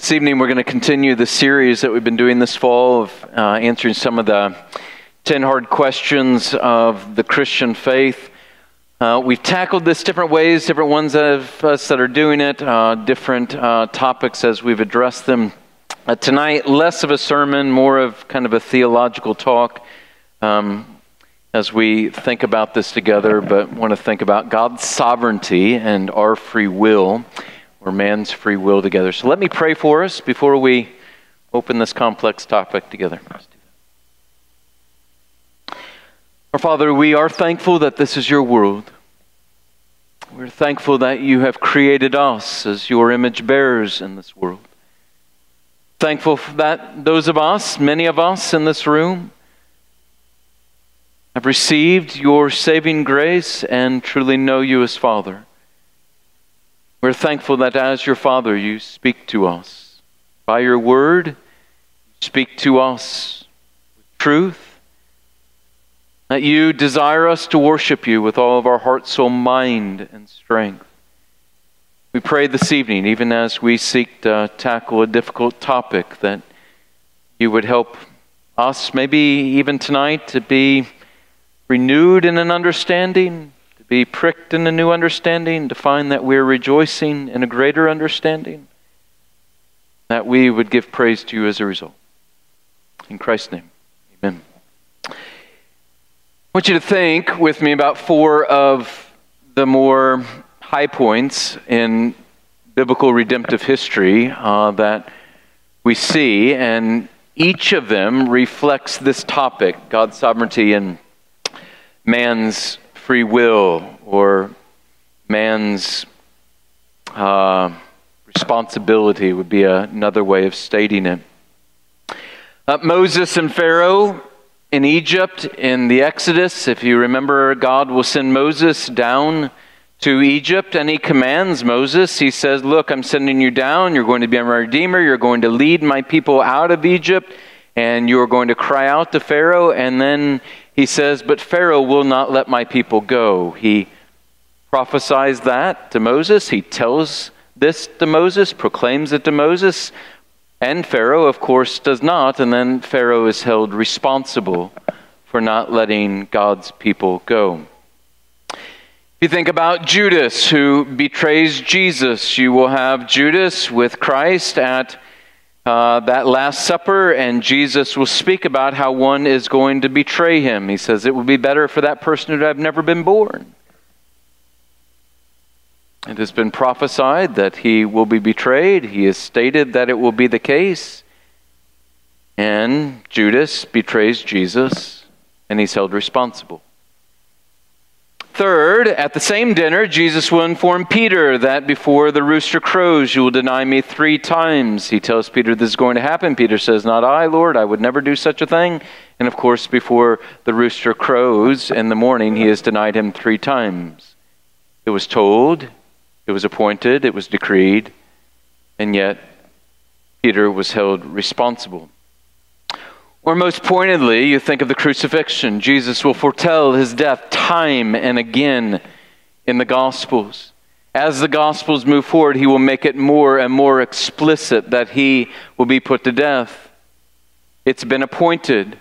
This evening, we're going to continue the series that we've been doing this fall of uh, answering some of the 10 hard questions of the Christian faith. Uh, we've tackled this different ways, different ones of us that are doing it, uh, different uh, topics as we've addressed them. Uh, tonight, less of a sermon, more of kind of a theological talk um, as we think about this together, but want to think about God's sovereignty and our free will or man's free will together. So let me pray for us before we open this complex topic together. Our Father, we are thankful that this is your world. We're thankful that you have created us as your image bearers in this world. Thankful that those of us, many of us in this room, have received your saving grace and truly know you as Father. We're thankful that as your Father, you speak to us. By your word, speak to us with truth. That you desire us to worship you with all of our heart, soul, mind, and strength. We pray this evening, even as we seek to tackle a difficult topic, that you would help us, maybe even tonight, to be renewed in an understanding be pricked in a new understanding, to find that we're rejoicing in a greater understanding, that we would give praise to you as a result. In Christ's name, amen. I want you to think with me about four of the more high points in biblical redemptive history uh, that we see, and each of them reflects this topic God's sovereignty and man's free will or man's uh, responsibility would be another way of stating it. Uh, Moses and Pharaoh in Egypt in the Exodus, if you remember, God will send Moses down to Egypt and he commands Moses. He says, Look, I'm sending you down. You're going to be my redeemer. You're going to lead my people out of Egypt and you are going to cry out to Pharaoh. And then he says, But Pharaoh will not let my people go. He prophesies that to Moses. He tells this to Moses, proclaims it to Moses. And Pharaoh, of course, does not. And then Pharaoh is held responsible for not letting God's people go. If you think about Judas, who betrays Jesus, you will have Judas with Christ at uh, that Last Supper, and Jesus will speak about how one is going to betray him. He says it would be better for that person to have never been born. It has been prophesied that he will be betrayed. He has stated that it will be the case. And Judas betrays Jesus, and he's held responsible. Third, at the same dinner, Jesus will inform Peter that before the rooster crows, you will deny me three times. He tells Peter this is going to happen. Peter says, Not I, Lord, I would never do such a thing. And of course, before the rooster crows in the morning, he has denied him three times. It was told, it was appointed, it was decreed, and yet Peter was held responsible. Or most pointedly, you think of the crucifixion. Jesus will foretell his death time and again in the Gospels. As the Gospels move forward, he will make it more and more explicit that he will be put to death. It's been appointed.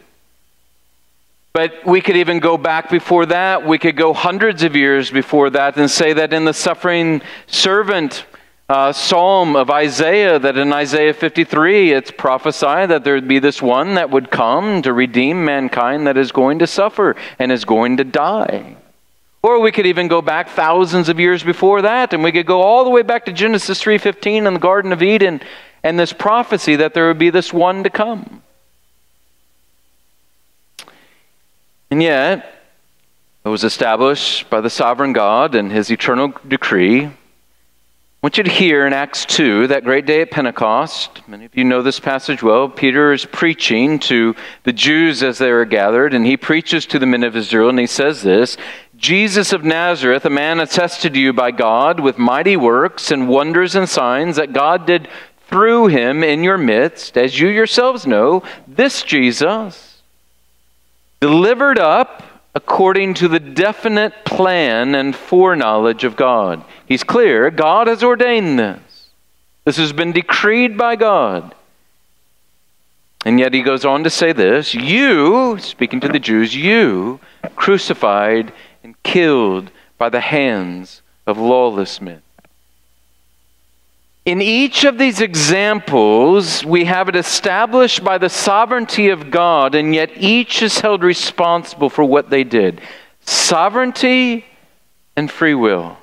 But we could even go back before that. We could go hundreds of years before that and say that in the suffering servant uh, psalm of Isaiah that in Isaiah 53 it's prophesied that there would be this one that would come to redeem mankind that is going to suffer and is going to die. Or we could even go back thousands of years before that and we could go all the way back to Genesis 3:15 in the garden of Eden and this prophecy that there would be this one to come. And yet it was established by the sovereign God and his eternal decree I want you to hear in Acts 2, that great day at Pentecost. Many of you know this passage well. Peter is preaching to the Jews as they are gathered, and he preaches to the men of Israel, and he says this Jesus of Nazareth, a man attested to you by God with mighty works and wonders and signs that God did through him in your midst, as you yourselves know, this Jesus, delivered up according to the definite plan and foreknowledge of God. He's clear God has ordained this. This has been decreed by God. And yet he goes on to say this You, speaking to the Jews, you crucified and killed by the hands of lawless men. In each of these examples, we have it established by the sovereignty of God, and yet each is held responsible for what they did sovereignty and free will.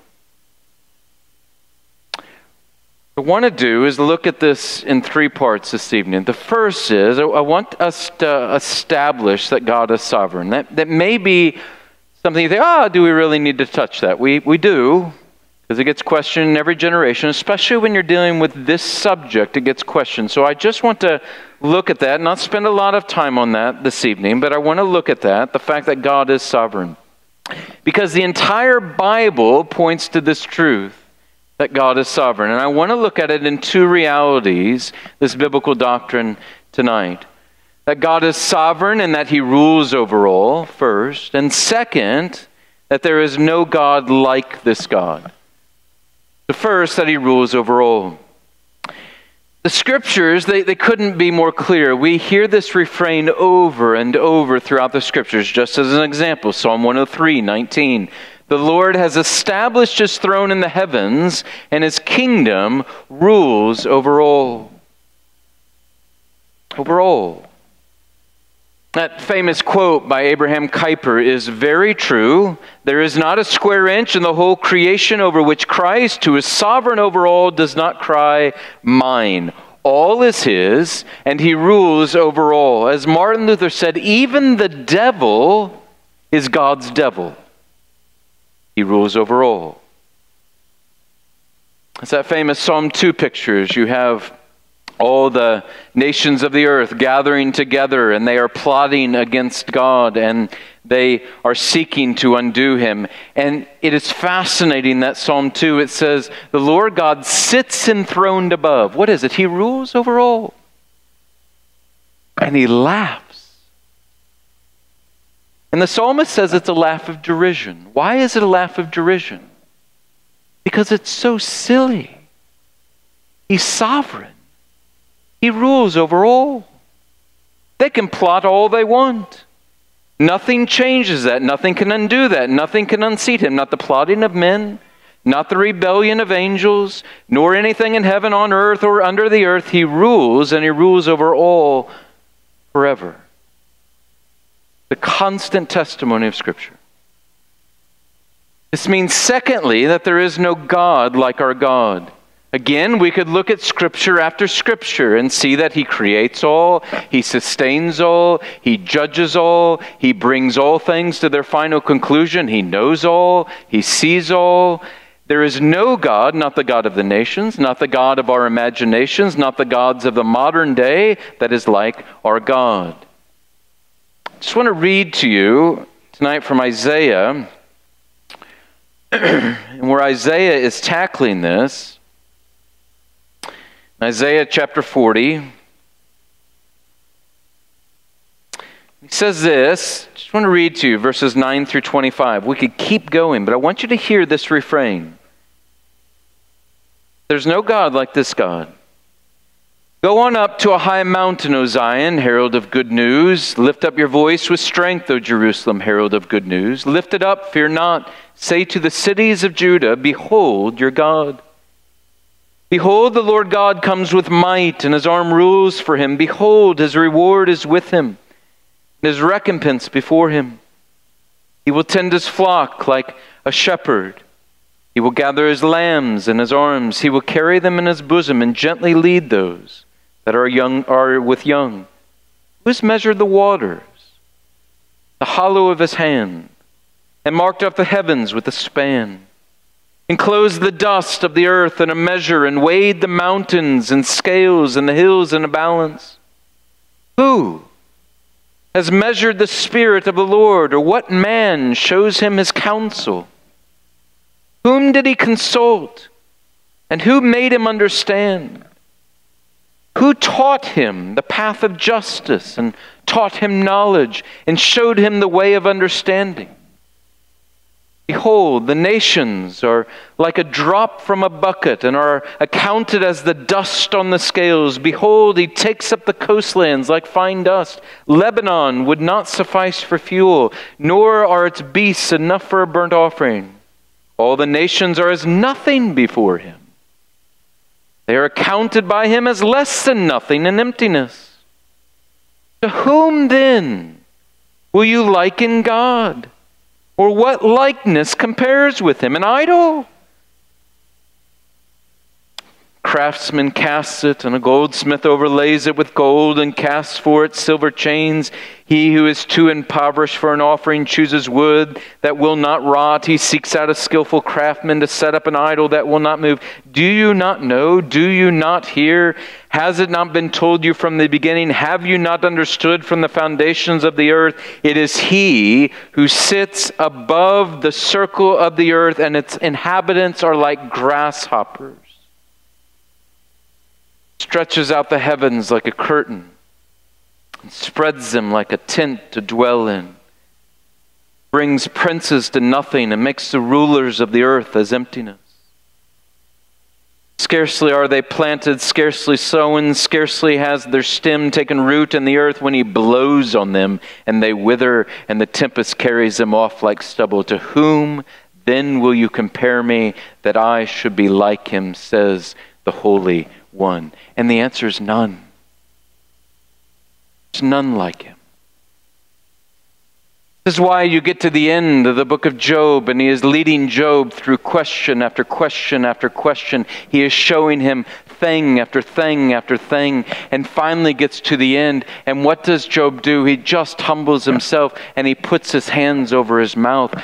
What I want to do is look at this in three parts this evening. The first is I want us to establish that God is sovereign. That, that may be something you think, oh, do we really need to touch that? We, we do, because it gets questioned in every generation, especially when you're dealing with this subject, it gets questioned. So I just want to look at that, not spend a lot of time on that this evening, but I want to look at that the fact that God is sovereign. Because the entire Bible points to this truth that God is sovereign. And I want to look at it in two realities, this biblical doctrine tonight. That God is sovereign and that he rules over all, first. And second, that there is no God like this God. The first, that he rules over all. The scriptures, they, they couldn't be more clear. We hear this refrain over and over throughout the scriptures, just as an example Psalm 103 19. The Lord has established his throne in the heavens, and his kingdom rules over all. Over all. That famous quote by Abraham Kuyper is very true. There is not a square inch in the whole creation over which Christ, who is sovereign over all, does not cry, Mine. All is his, and he rules over all. As Martin Luther said, even the devil is God's devil. He rules over all. It's that famous Psalm 2 pictures. You have all the nations of the earth gathering together, and they are plotting against God, and they are seeking to undo him. And it is fascinating that Psalm 2 it says, The Lord God sits enthroned above. What is it? He rules over all. And he laughs and the psalmist says it's a laugh of derision. Why is it a laugh of derision? Because it's so silly. He's sovereign, He rules over all. They can plot all they want. Nothing changes that. Nothing can undo that. Nothing can unseat him. Not the plotting of men, not the rebellion of angels, nor anything in heaven, on earth, or under the earth. He rules, and he rules over all forever the constant testimony of Scripture. This means, secondly, that there is no God like our God. Again, we could look at Scripture after Scripture and see that He creates all, He sustains all, He judges all, He brings all things to their final conclusion, He knows all, He sees all. There is no God, not the God of the nations, not the God of our imaginations, not the gods of the modern day, that is like our God I just want to read to you tonight from Isaiah, and where Isaiah is tackling this. Isaiah chapter 40. He says this, just want to read to you verses 9 through 25. We could keep going, but I want you to hear this refrain. There's no God like this God. Go on up to a high mountain, O Zion, herald of good news. Lift up your voice with strength, O Jerusalem, herald of good news. Lift it up, fear not. Say to the cities of Judah, Behold your God. Behold, the Lord God comes with might, and his arm rules for him. Behold, his reward is with him, and his recompense before him. He will tend his flock like a shepherd. He will gather his lambs in his arms. He will carry them in his bosom and gently lead those that are young are with young. Who has measured the waters, the hollow of his hand, and marked off the heavens with a span, enclosed the dust of the earth in a measure, and weighed the mountains in scales and the hills in a balance? Who has measured the Spirit of the Lord, or what man shows him his counsel? Whom did he consult? And who made him understand? Who taught him the path of justice and taught him knowledge and showed him the way of understanding? Behold, the nations are like a drop from a bucket and are accounted as the dust on the scales. Behold, he takes up the coastlands like fine dust. Lebanon would not suffice for fuel, nor are its beasts enough for a burnt offering. All the nations are as nothing before him. They are accounted by him as less than nothing and emptiness. To whom then will you liken God? Or what likeness compares with him? An idol? Craftsman casts it, and a goldsmith overlays it with gold and casts for it silver chains. He who is too impoverished for an offering chooses wood that will not rot. He seeks out a skillful craftsman to set up an idol that will not move. Do you not know? Do you not hear? Has it not been told you from the beginning? Have you not understood from the foundations of the earth? It is He who sits above the circle of the earth, and its inhabitants are like grasshoppers stretches out the heavens like a curtain and spreads them like a tent to dwell in, brings princes to nothing and makes the rulers of the earth as emptiness. Scarcely are they planted, scarcely sown, scarcely has their stem taken root in the earth when he blows on them and they wither and the tempest carries them off like stubble. To whom then will you compare me that I should be like him, says the Holy one? And the answer is none. There's none like him. This is why you get to the end of the book of Job, and he is leading Job through question after question after question. He is showing him thing after thing after thing, and finally gets to the end. And what does Job do? He just humbles himself and he puts his hands over his mouth.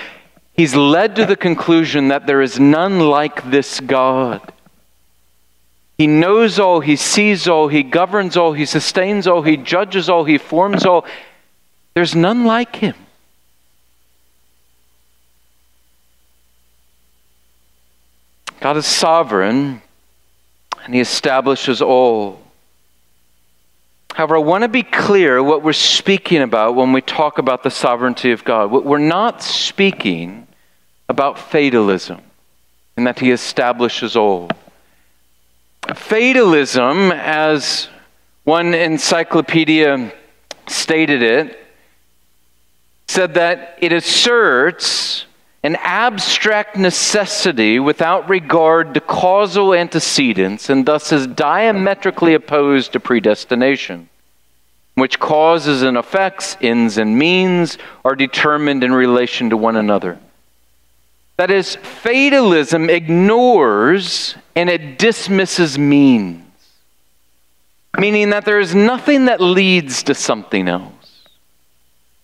He's led to the conclusion that there is none like this God. He knows all, He sees all, He governs all, He sustains all, He judges all, He forms all. There's none like Him. God is sovereign and He establishes all. However, I want to be clear what we're speaking about when we talk about the sovereignty of God. We're not speaking about fatalism and that He establishes all. Fatalism, as one encyclopedia stated it, said that it asserts an abstract necessity without regard to causal antecedents and thus is diametrically opposed to predestination, which causes and effects, ends and means are determined in relation to one another. That is, fatalism ignores and it dismisses means, meaning that there is nothing that leads to something else.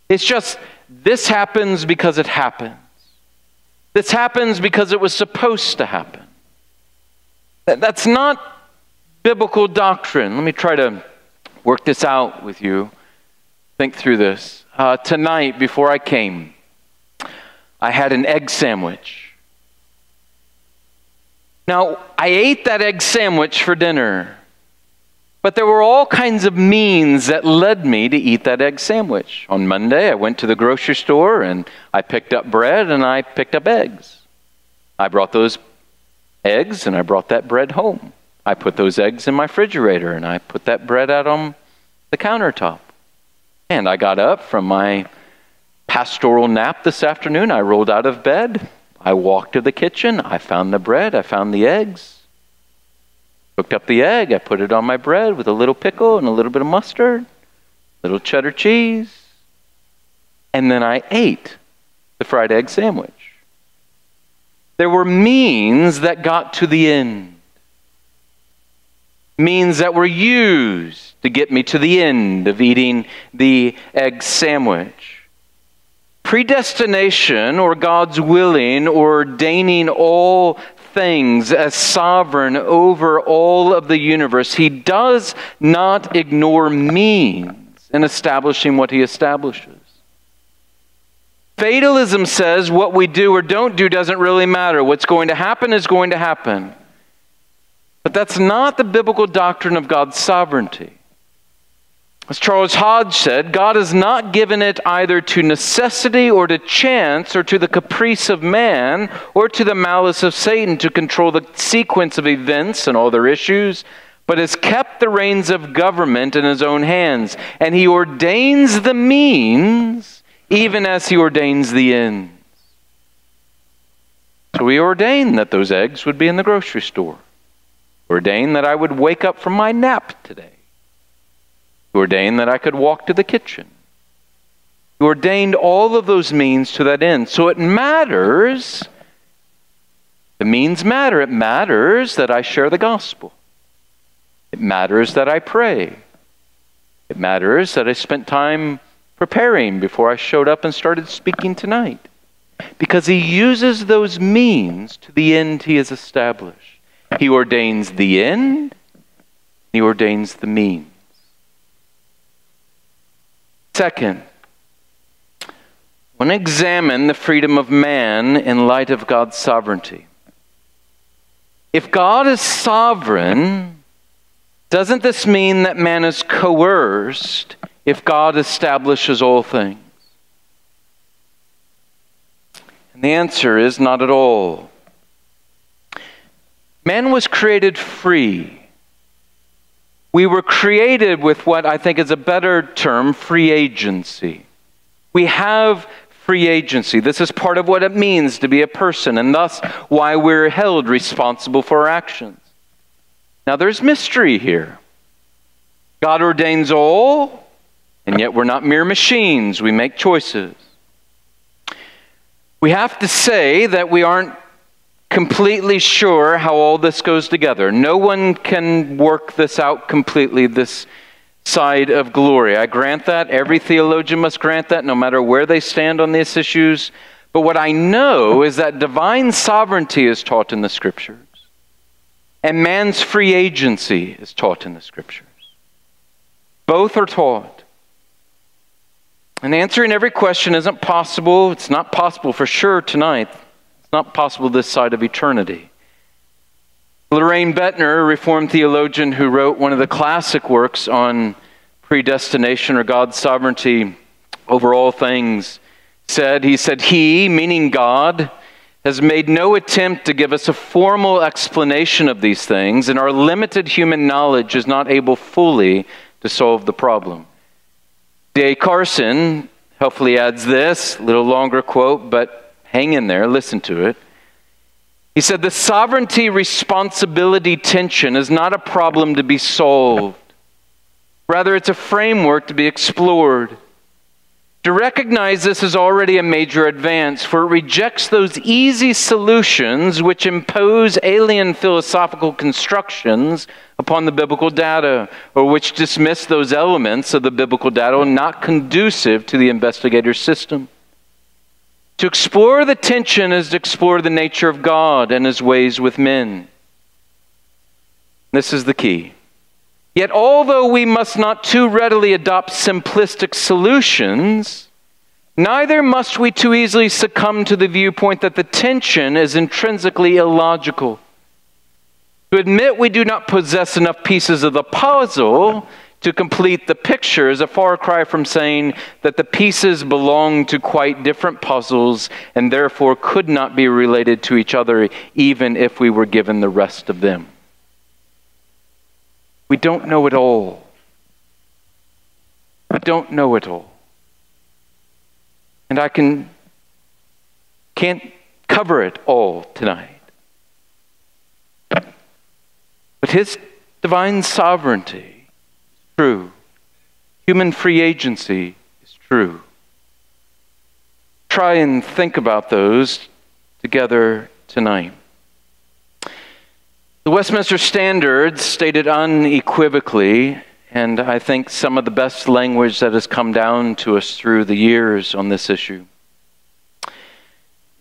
It's just this happens because it happens. This happens because it was supposed to happen. That's not biblical doctrine. Let me try to work this out with you. Think through this. Uh, tonight, before I came, I had an egg sandwich. Now, I ate that egg sandwich for dinner, but there were all kinds of means that led me to eat that egg sandwich. On Monday, I went to the grocery store and I picked up bread and I picked up eggs. I brought those eggs and I brought that bread home. I put those eggs in my refrigerator and I put that bread out on the countertop. And I got up from my pastoral nap this afternoon. I rolled out of bed. I walked to the kitchen. I found the bread. I found the eggs. Cooked up the egg. I put it on my bread with a little pickle and a little bit of mustard, little cheddar cheese. And then I ate the fried egg sandwich. There were means that got to the end, means that were used to get me to the end of eating the egg sandwich. Predestination, or God's willing, or ordaining all things as sovereign over all of the universe, He does not ignore means in establishing what He establishes. Fatalism says what we do or don't do doesn't really matter. What's going to happen is going to happen. But that's not the biblical doctrine of God's sovereignty. As Charles Hodge said, God has not given it either to necessity or to chance or to the caprice of man or to the malice of Satan to control the sequence of events and all their issues, but has kept the reins of government in his own hands. And he ordains the means even as he ordains the ends. So we ordain that those eggs would be in the grocery store. Ordain that I would wake up from my nap today. He ordained that I could walk to the kitchen. He ordained all of those means to that end. So it matters. The means matter. It matters that I share the gospel. It matters that I pray. It matters that I spent time preparing before I showed up and started speaking tonight. Because he uses those means to the end he has established. He ordains the end, he ordains the means. Second, to examine the freedom of man in light of God's sovereignty. If God is sovereign, doesn't this mean that man is coerced if God establishes all things? And the answer is not at all. Man was created free. We were created with what I think is a better term free agency. We have free agency. This is part of what it means to be a person, and thus why we're held responsible for our actions. Now, there's mystery here. God ordains all, and yet we're not mere machines. We make choices. We have to say that we aren't completely sure how all this goes together. No one can work this out completely, this side of glory. I grant that. Every theologian must grant that, no matter where they stand on these issues. But what I know is that divine sovereignty is taught in the scriptures, and man's free agency is taught in the scriptures. Both are taught. And answering every question isn't possible. It's not possible for sure tonight. Not possible this side of eternity. Loraine Boettner, a Reformed theologian who wrote one of the classic works on predestination or God's sovereignty over all things, said, He said, He, meaning God, has made no attempt to give us a formal explanation of these things, and our limited human knowledge is not able fully to solve the problem. D.A. Carson helpfully adds this, little longer quote, but Hang in there, listen to it. He said, The sovereignty responsibility tension is not a problem to be solved. Rather, it's a framework to be explored. To recognize this is already a major advance, for it rejects those easy solutions which impose alien philosophical constructions upon the biblical data, or which dismiss those elements of the biblical data not conducive to the investigator system. To explore the tension is to explore the nature of God and his ways with men. This is the key. Yet, although we must not too readily adopt simplistic solutions, neither must we too easily succumb to the viewpoint that the tension is intrinsically illogical. To admit we do not possess enough pieces of the puzzle to complete the picture is a far cry from saying that the pieces belong to quite different puzzles and therefore could not be related to each other even if we were given the rest of them. We don't know it all. We don't know it all. And I can can't cover it all tonight. But his divine sovereignty true. Human free agency is true. Try and think about those together tonight. The Westminster Standards stated unequivocally, and I think some of the best language that has come down to us through the years on this issue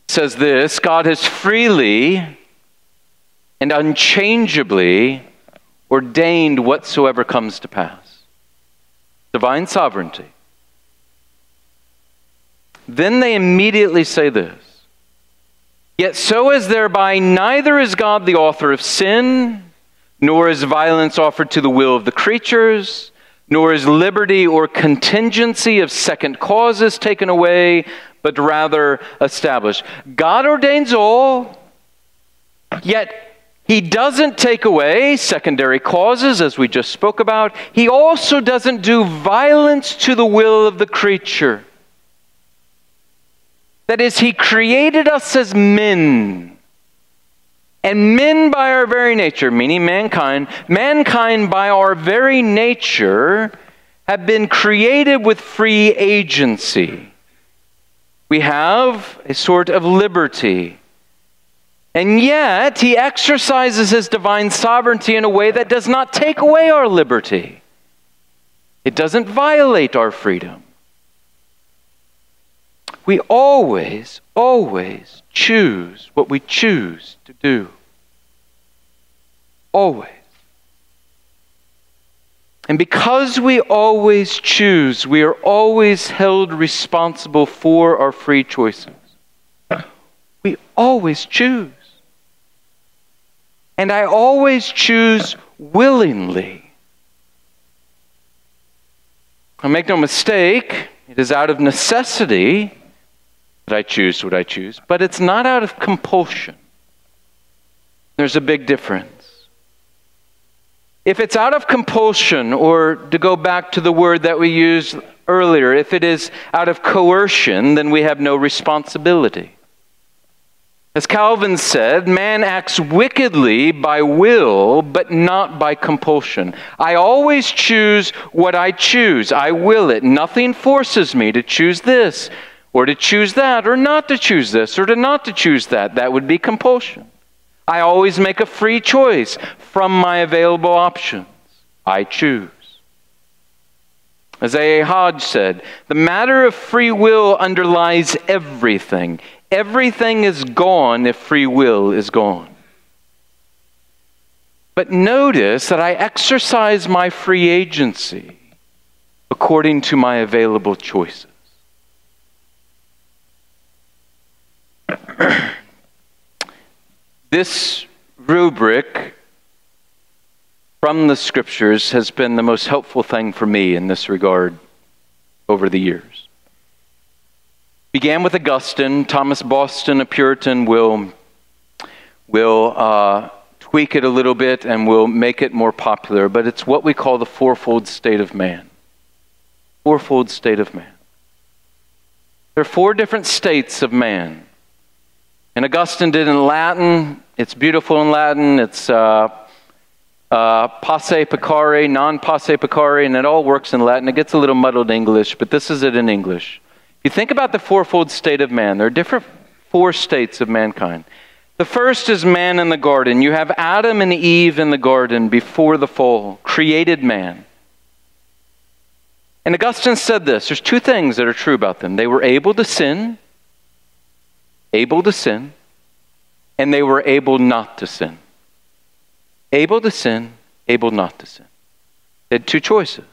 says this God has freely and unchangeably ordained whatsoever comes to pass divine sovereignty. Then they immediately say this Yet so is thereby neither is God the author of sin, nor is violence offered to the will of the creatures, nor is liberty or contingency of second causes taken away, but rather established. God ordains all, yet he doesn't take away secondary causes, as we just spoke about. He also doesn't do violence to the will of the creature. That is, He created us as men. And men, by our very nature, meaning mankind, mankind, by our very nature, have been created with free agency. We have a sort of liberty. And yet, he exercises his divine sovereignty in a way that does not take away our liberty. It doesn't violate our freedom. We always, always choose what we choose to do. Always. And because we always choose, we are always held responsible for our free choices. We always choose. And I always choose willingly. I make no mistake, it is out of necessity that I choose what I choose, but it's not out of compulsion. There's a big difference. If it's out of compulsion, or to go back to the word that we used earlier, if it is out of coercion, then we have no responsibility. As Calvin said, man acts wickedly by will, but not by compulsion. I always choose what I choose. I will it. Nothing forces me to choose this, or to choose that, or not to choose this, or to not to choose that. That would be compulsion. I always make a free choice from my available options. I choose. As A. A. Hodge said, the matter of free will underlies everything. Everything is gone if free will is gone. But notice that I exercise my free agency according to my available choices. this rubric from the scriptures has been the most helpful thing for me in this regard over the years began with Augustine. Thomas Boston, a Puritan, will, will uh, tweak it a little bit and will make it more popular, but it's what we call the fourfold state of man. Fourfold state of man. There are four different states of man. And Augustine did in Latin. It's beautiful in Latin. It's uh, uh, posse peccare, non posse peccare, and it all works in Latin. It gets a little muddled English, but this is it in English. You think about the fourfold state of man. There are different four states of mankind. The first is man in the garden. You have Adam and Eve in the garden before the fall, created man. And Augustine said this there's two things that are true about them. They were able to sin, able to sin, and they were able not to sin. Able to sin, able not to sin. They had two choices.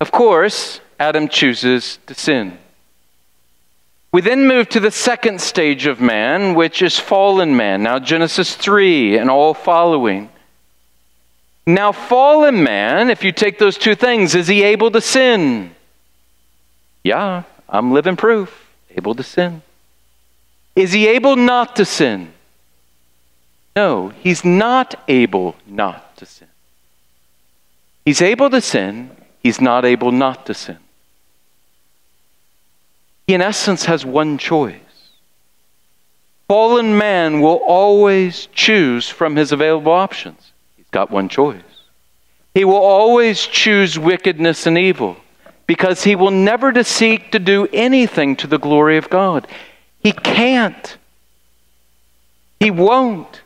Of course, Adam chooses to sin. We then move to the second stage of man, which is fallen man. Now, Genesis 3 and all following. Now, fallen man, if you take those two things, is he able to sin? Yeah, I'm living proof. Able to sin. Is he able not to sin? No, he's not able not to sin. He's able to sin, he's not able not to sin. He, in essence, has one choice. Fallen man will always choose from his available options. He's got one choice. He will always choose wickedness and evil because he will never to seek to do anything to the glory of God. He can't. He won't.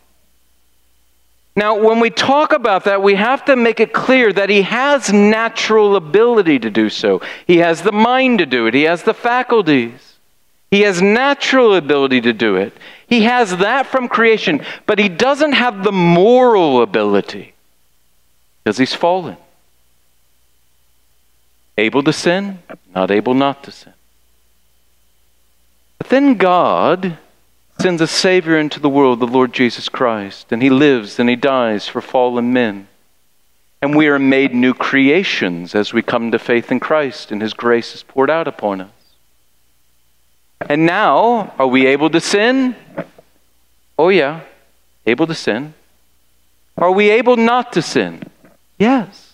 Now, when we talk about that, we have to make it clear that he has natural ability to do so. He has the mind to do it, he has the faculties. He has natural ability to do it. He has that from creation, but he doesn't have the moral ability because he's fallen. Able to sin, not able not to sin. But then God sends a Savior into the world, the Lord Jesus Christ, and He lives and He dies for fallen men. And we are made new creations as we come to faith in Christ and His grace is poured out upon us. And now, are we able to sin? Oh, yeah, able to sin. Are we able not to sin? Yes.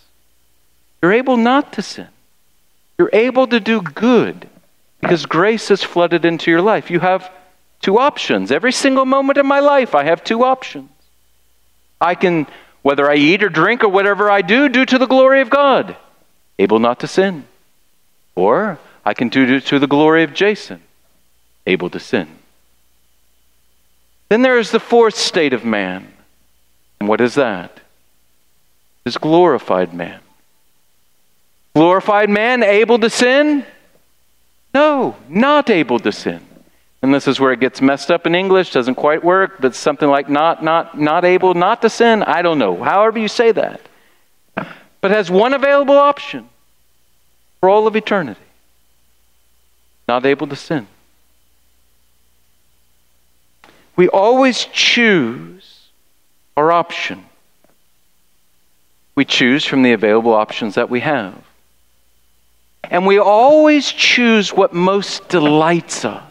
You're able not to sin. You're able to do good because grace has flooded into your life. You have two options. Every single moment of my life, I have two options. I can, whether I eat or drink or whatever I do, do to the glory of God, able not to sin. Or I can do to the glory of Jason, able to sin. Then there is the fourth state of man. And what is that? Is glorified man. Glorified man able to sin? No, not able to sin. And this is where it gets messed up in English, doesn't quite work, but something like not not not able not to sin, I don't know. However you say that. But has one available option for all of eternity. Not able to sin. We always choose our option. We choose from the available options that we have. And we always choose what most delights us.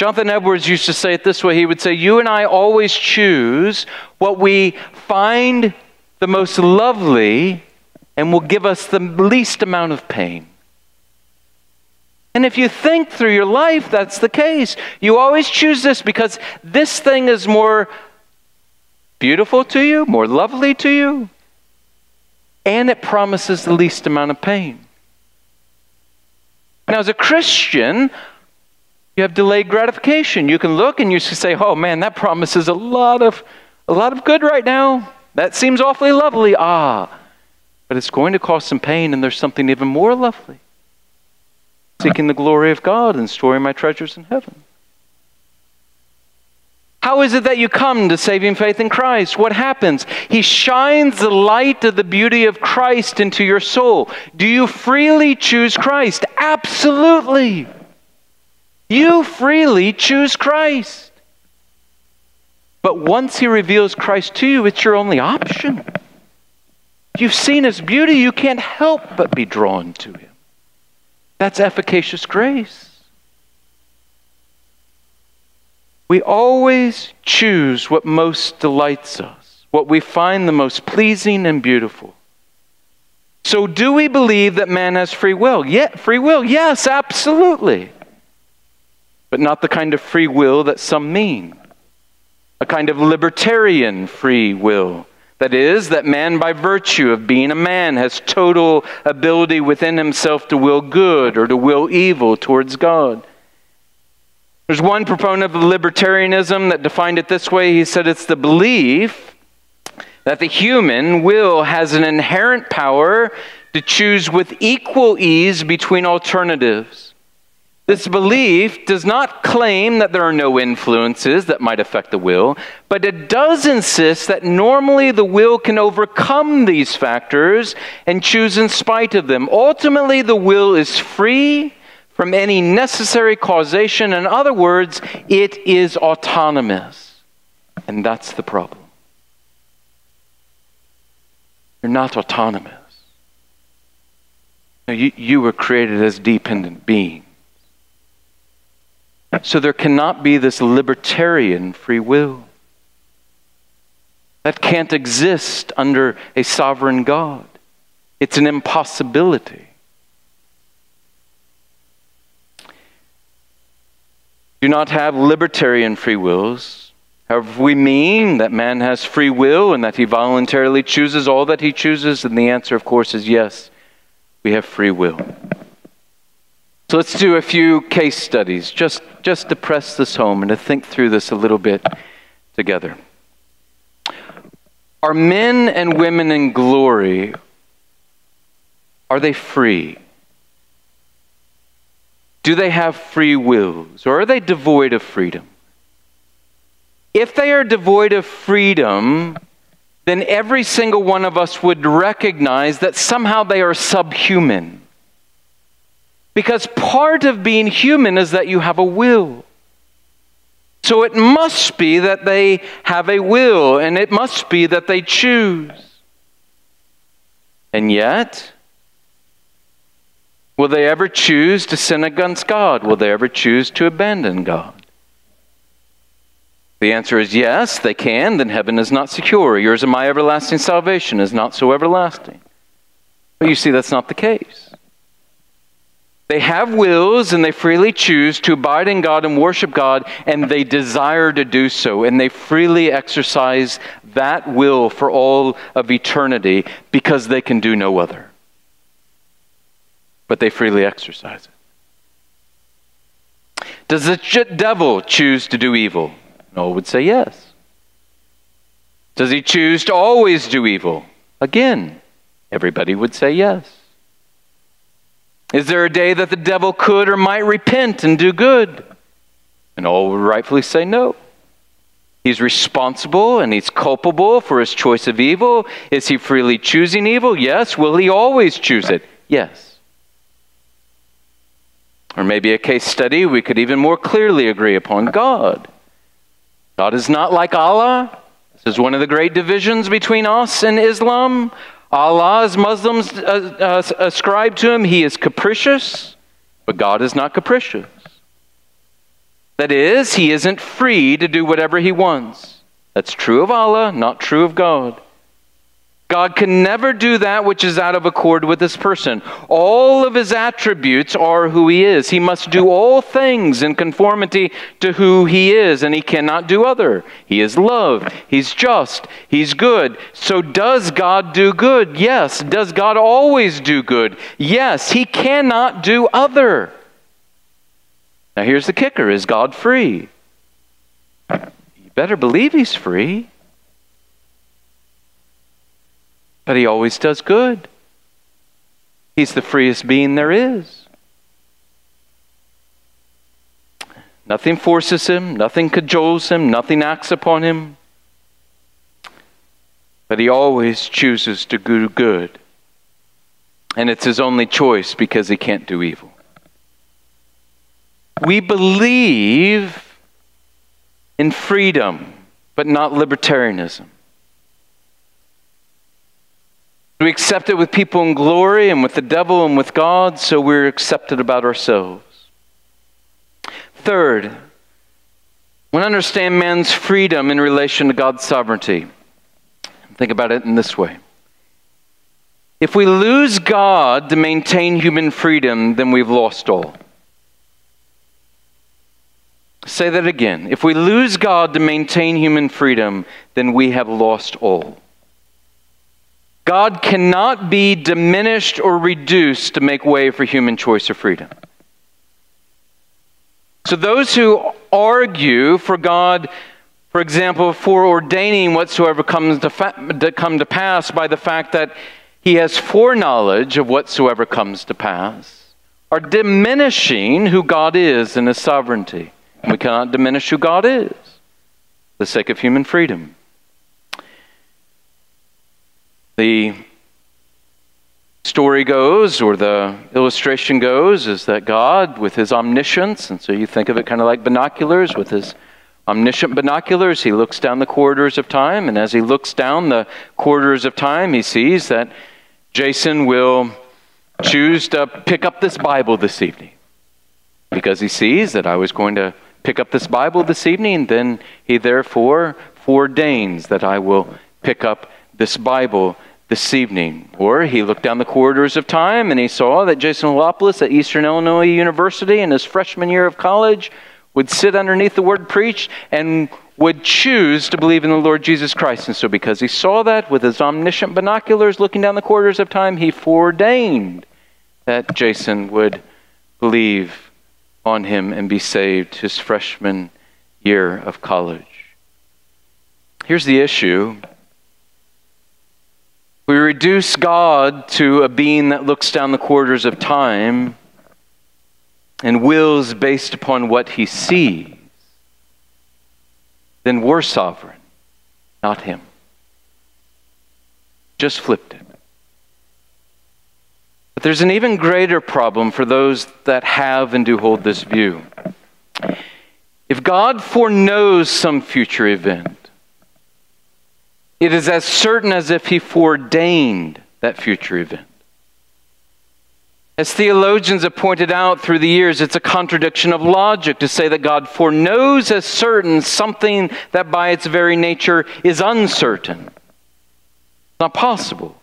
Jonathan Edwards used to say it this way he would say, You and I always choose what we find the most lovely and will give us the least amount of pain. And if you think through your life, that's the case. You always choose this because this thing is more beautiful to you, more lovely to you, and it promises the least amount of pain. Now, as a Christian, you have delayed gratification. You can look and you say, "Oh man, that promises a lot of a lot of good right now. That seems awfully lovely." Ah, but it's going to cause some pain, and there's something even more lovely seeking the glory of God and storing my treasures in heaven. How is it that you come to saving faith in Christ? What happens? He shines the light of the beauty of Christ into your soul. Do you freely choose Christ? Absolutely. You freely choose Christ. But once He reveals Christ to you, it's your only option. You've seen His beauty, you can't help but be drawn to Him. That's efficacious grace. We always choose what most delights us, what we find the most pleasing and beautiful. So, do we believe that man has free will? Yeah, free will, yes, absolutely. But not the kind of free will that some mean. A kind of libertarian free will that is, that man, by virtue of being a man, has total ability within himself to will good or to will evil towards God. There's one proponent of libertarianism that defined it this way. He said it's the belief that the human will has an inherent power to choose with equal ease between alternatives. This belief does not claim that there are no influences that might affect the will, but it does insist that normally the will can overcome these factors and choose in spite of them. Ultimately, the will is free from any necessary causation. In other words, it is autonomous. And that's the problem. You're not autonomous. You, you were created as dependent beings. So there cannot be this libertarian free will. That can't exist under a sovereign God. It's an impossibility. Do not have libertarian free wills. However, we mean that man has free will and that he voluntarily chooses all that he chooses, and the answer, of course, is yes, we have free will. So let's do a few case studies just, just to press this home and to think through this a little bit together. Are men and women in glory, are they free? Do they have free wills or are they devoid of freedom? If they are devoid of freedom, then every single one of us would recognize that somehow they are subhuman. Because part of being human is that you have a will. So it must be that they have a will, and it must be that they choose. And yet, will they ever choose to sin against God? Will they ever choose to abandon God? The answer is yes, they can, then heaven is not secure. Yours and my everlasting salvation is not so everlasting. But you see, that's not the case. They have wills and they freely choose to abide in God and worship God, and they desire to do so, and they freely exercise that will for all of eternity because they can do no other. But they freely exercise it. Does the devil choose to do evil? Noah would say yes. Does he choose to always do evil? Again, everybody would say yes. Is there a day that the devil could or might repent and do good? And all would rightfully say no. He's responsible and he's culpable for his choice of evil. Is he freely choosing evil? Yes. Will he always choose it? Yes. Or maybe a case study we could even more clearly agree upon God. God is not like Allah. This is one of the great divisions between us and Islam. Allah, as Muslims uh, uh, ascribe to him, he is capricious, but God is not capricious. That is, he isn't free to do whatever he wants. That's true of Allah, not true of God. God can never do that which is out of accord with this person. All of his attributes are who he is. He must do all things in conformity to who he is, and he cannot do other. He is love, he's just, he's good. So, does God do good? Yes. Does God always do good? Yes. He cannot do other. Now, here's the kicker is God free? You better believe he's free. But he always does good. He's the freest being there is. Nothing forces him, nothing cajoles him, nothing acts upon him. But he always chooses to do good. And it's his only choice because he can't do evil. We believe in freedom, but not libertarianism. We accept it with people in glory and with the devil and with God, so we're accepted about ourselves. Third, we understand man's freedom in relation to God's sovereignty. Think about it in this way. If we lose God to maintain human freedom, then we've lost all. Say that again. If we lose God to maintain human freedom, then we have lost all. God cannot be diminished or reduced to make way for human choice or freedom. So, those who argue for God, for example, for ordaining whatsoever comes to, fa- to come to pass by the fact that he has foreknowledge of whatsoever comes to pass, are diminishing who God is in his sovereignty. We cannot diminish who God is for the sake of human freedom. The story goes, or the illustration goes, is that God, with his omniscience, and so you think of it kind of like binoculars, with his omniscient binoculars, he looks down the corridors of time, and as he looks down the corridors of time, he sees that Jason will choose to pick up this Bible this evening. Because he sees that I was going to pick up this Bible this evening, then he therefore foreordains that I will pick up this Bible this evening. Or he looked down the corridors of time and he saw that Jason Helopoulos at Eastern Illinois University in his freshman year of college would sit underneath the word preached and would choose to believe in the Lord Jesus Christ. And so, because he saw that with his omniscient binoculars looking down the corridors of time, he foreordained that Jason would believe on him and be saved his freshman year of college. Here's the issue we reduce God to a being that looks down the quarters of time and wills based upon what he sees. Then we're sovereign, not him. Just flipped it. But there's an even greater problem for those that have and do hold this view. If God foreknows some future event, it is as certain as if he foreordained that future event. As theologians have pointed out through the years, it's a contradiction of logic to say that God foreknows as certain something that by its very nature is uncertain. It's not possible.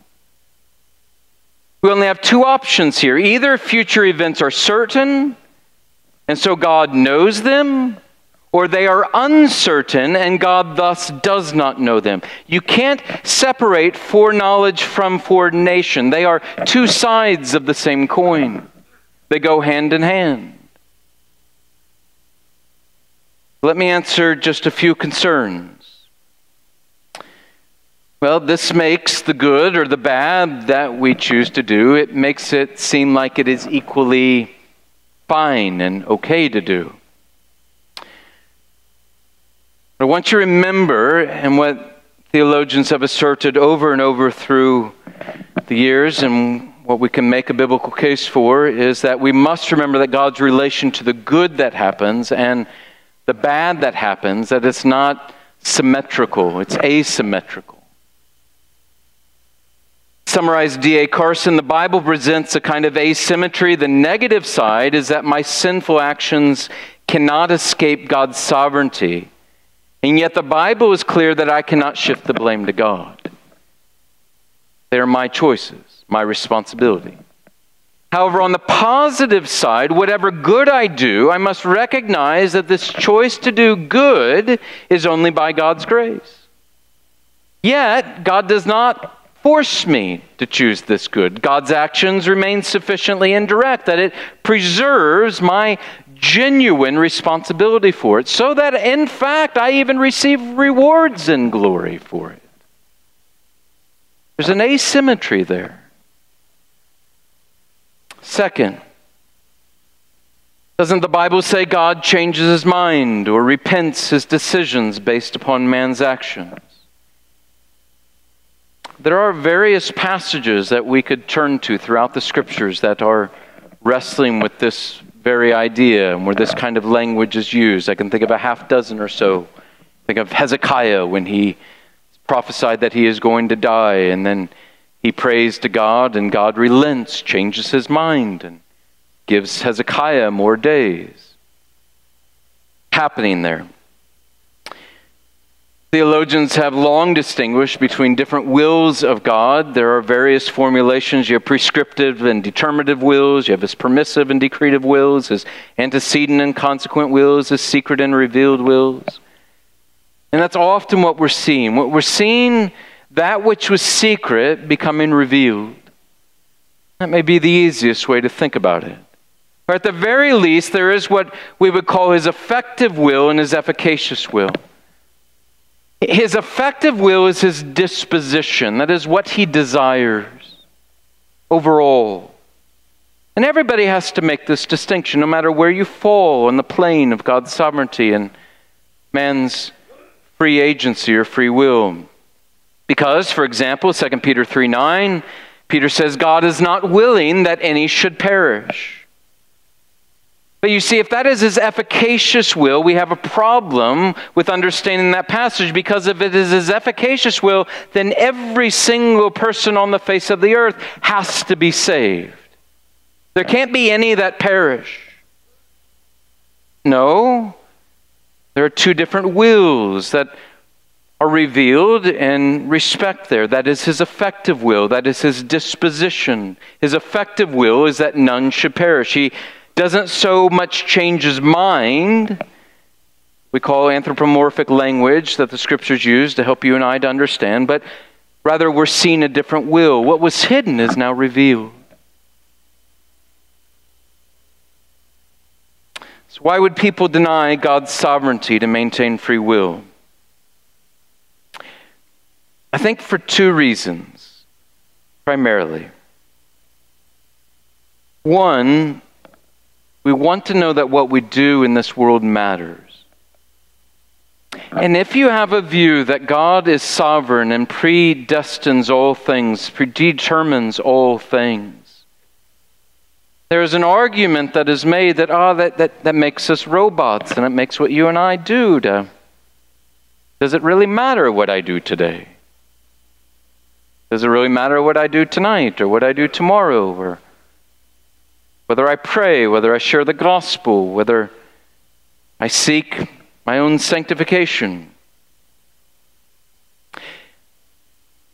We only have two options here. Either future events are certain, and so God knows them, or they are uncertain and God thus does not know them. You can't separate foreknowledge from foreknowledge. They are two sides of the same coin, they go hand in hand. Let me answer just a few concerns. Well, this makes the good or the bad that we choose to do, it makes it seem like it is equally fine and okay to do. But I want you to remember, and what theologians have asserted over and over through the years, and what we can make a biblical case for, is that we must remember that God's relation to the good that happens and the bad that happens, that it's not symmetrical, it's asymmetrical. Summarize D.A. Carson, the Bible presents a kind of asymmetry. The negative side is that my sinful actions cannot escape God's sovereignty. And yet the Bible is clear that I cannot shift the blame to God. They are my choices, my responsibility. However, on the positive side, whatever good I do, I must recognize that this choice to do good is only by God's grace. Yet, God does not force me to choose this good. God's actions remain sufficiently indirect that it preserves my genuine responsibility for it, so that in fact I even receive rewards and glory for it. There's an asymmetry there. Second, doesn't the Bible say God changes his mind or repents his decisions based upon man's actions? There are various passages that we could turn to throughout the scriptures that are wrestling with this very idea and where this kind of language is used. I can think of a half dozen or so. Think of Hezekiah when he prophesied that he is going to die, and then he prays to God, and God relents, changes his mind, and gives Hezekiah more days. Happening there. Theologians have long distinguished between different wills of God. There are various formulations. You have prescriptive and determinative wills. You have his permissive and decretive wills, his antecedent and consequent wills, his secret and revealed wills. And that's often what we're seeing. What we're seeing that which was secret becoming revealed. That may be the easiest way to think about it. Or at the very least, there is what we would call his affective will and his efficacious will. His affective will is his disposition. That is what he desires overall. And everybody has to make this distinction, no matter where you fall on the plane of God's sovereignty and man's free agency or free will. Because, for example, 2 Peter 3 9, Peter says, God is not willing that any should perish but you see, if that is his efficacious will, we have a problem with understanding that passage because if it is his efficacious will, then every single person on the face of the earth has to be saved. There can't be any that perish. No, there are two different wills that are revealed in respect there. That is his affective will, that is his disposition. His affective will is that none should perish. He doesn't so much change his mind. We call anthropomorphic language that the scriptures use to help you and I to understand, but rather we're seeing a different will. What was hidden is now revealed. So, why would people deny God's sovereignty to maintain free will? I think for two reasons, primarily. One, we want to know that what we do in this world matters. And if you have a view that God is sovereign and predestines all things, predetermines all things, there is an argument that is made that, oh, that, that, that makes us robots and it makes what you and I do to. Does it really matter what I do today? Does it really matter what I do tonight or what I do tomorrow or whether I pray, whether I share the gospel, whether I seek my own sanctification?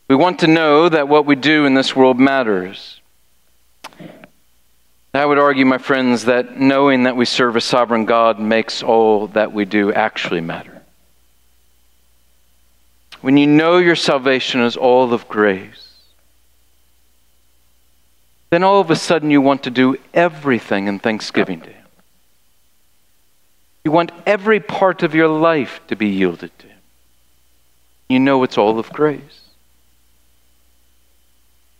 We want to know that what we do in this world matters. I would argue, my friends, that knowing that we serve a sovereign God makes all that we do actually matter. When you know your salvation is all of grace, then all of a sudden you want to do everything in thanksgiving to Him. You want every part of your life to be yielded to Him. You know it's all of grace.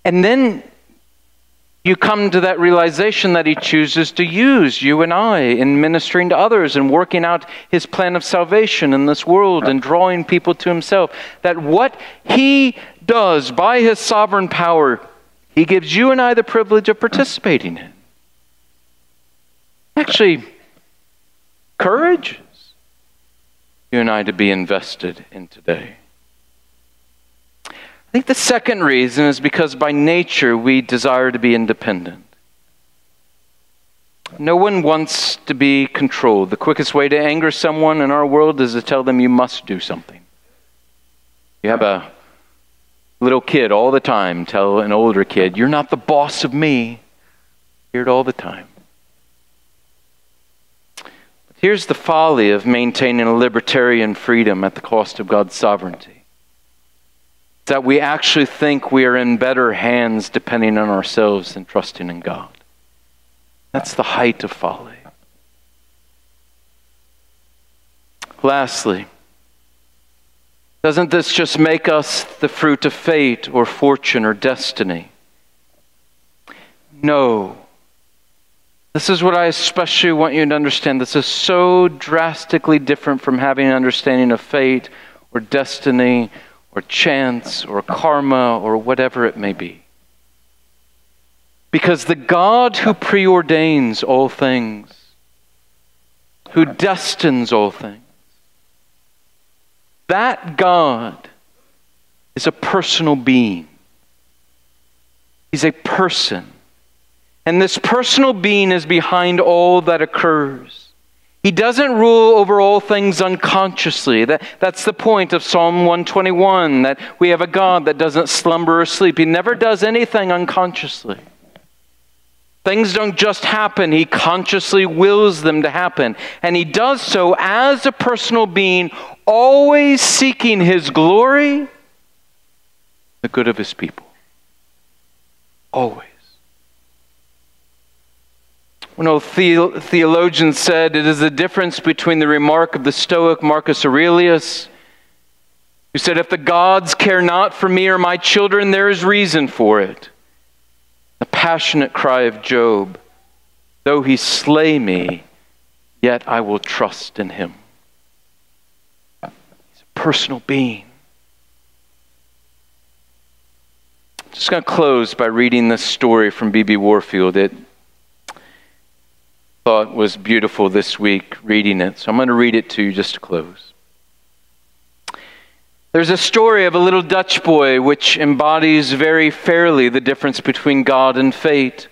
And then you come to that realization that He chooses to use you and I in ministering to others and working out His plan of salvation in this world and drawing people to Himself. That what He does by His sovereign power, He gives you and I the privilege of participating in. Actually, courage you and I to be invested in today. I think the second reason is because by nature we desire to be independent. No one wants to be controlled. The quickest way to anger someone in our world is to tell them you must do something. You have a little kid all the time tell an older kid, You're not the boss of me. hear it all the time. But here's the folly of maintaining a libertarian freedom at the cost of God's sovereignty that we actually think we are in better hands depending on ourselves than trusting in God. That's the height of folly. Lastly, doesn't this just make us the fruit of fate or fortune or destiny? No. This is what I especially want you to understand. This is so drastically different from having an understanding of fate or destiny or chance or karma or whatever it may be. Because the God who preordains all things, who destines all things, that God is a personal being. He's a person. And this personal being is behind all that occurs. He doesn't rule over all things unconsciously. That, that's the point of Psalm 121 that we have a God that doesn't slumber or sleep. He never does anything unconsciously. Things don't just happen, He consciously wills them to happen. And He does so as a personal being, always seeking His glory, the good of His people. Always. One old theologian said it is the difference between the remark of the Stoic Marcus Aurelius, who said, If the gods care not for me or my children, there is reason for it. Passionate cry of Job, Though he slay me, yet I will trust in him. He's a personal being. Just going to close by reading this story from B.B. Warfield. It thought was beautiful this week reading it. So I'm going to read it to you just to close. There's a story of a little Dutch boy which embodies very fairly the difference between God and fate.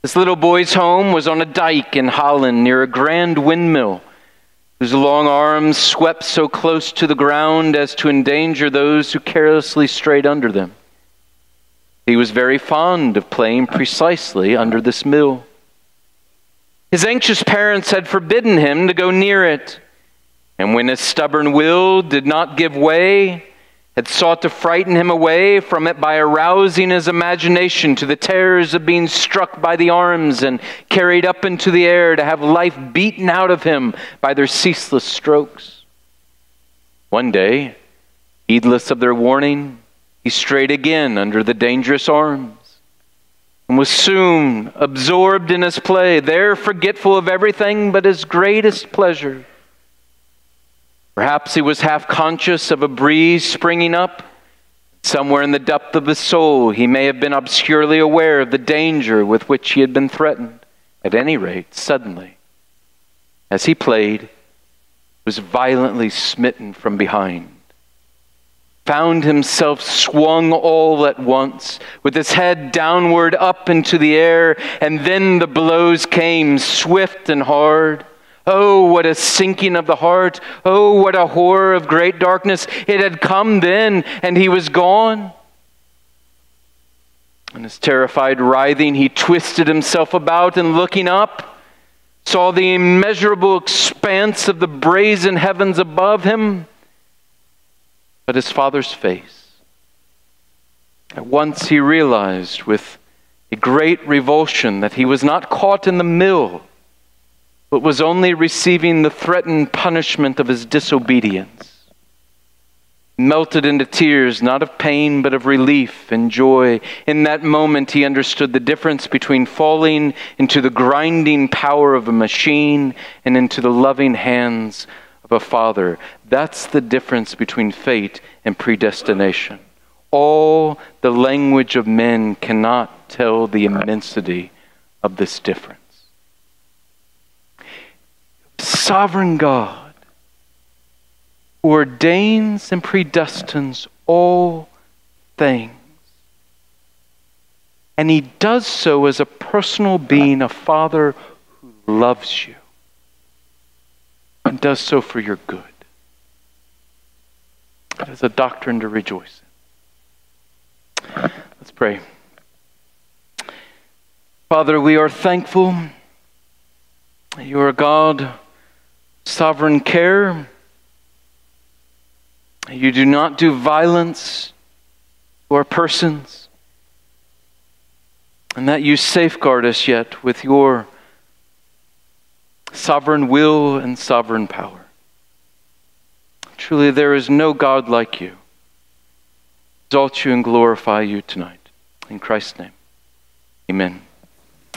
This little boy's home was on a dike in Holland near a grand windmill whose long arms swept so close to the ground as to endanger those who carelessly strayed under them. He was very fond of playing precisely under this mill. His anxious parents had forbidden him to go near it. And when his stubborn will did not give way, had sought to frighten him away from it by arousing his imagination to the terrors of being struck by the arms and carried up into the air to have life beaten out of him by their ceaseless strokes. One day, heedless of their warning, he strayed again under the dangerous arms and was soon absorbed in his play, there forgetful of everything but his greatest pleasure. Perhaps he was half conscious of a breeze springing up. Somewhere in the depth of his soul, he may have been obscurely aware of the danger with which he had been threatened. At any rate, suddenly, as he played, was violently smitten from behind found himself swung all at once, with his head downward up into the air, and then the blows came swift and hard. Oh, what a sinking of the heart! Oh, what a horror of great darkness! It had come then, and he was gone. In his terrified writhing, he twisted himself about and looking up, saw the immeasurable expanse of the brazen heavens above him, but his father's face. At once he realized with a great revulsion that he was not caught in the mill, but was only receiving the threatened punishment of his disobedience melted into tears, not of pain, but of relief and joy. In that moment, he understood the difference between falling into the grinding power of a machine and into the loving hands of a father. That's the difference between fate and predestination. All the language of men cannot tell the immensity of this difference. Sovereign God ordains and predestines all things. And he does so as a personal being, a father who loves you and does so for your good. It is a doctrine to rejoice in. Let's pray. Father, we are thankful. You are God, sovereign care you do not do violence to our persons. And that you safeguard us yet with your sovereign will and sovereign power. Truly, there is no God like you. Exalt you and glorify you tonight. In Christ's name, amen.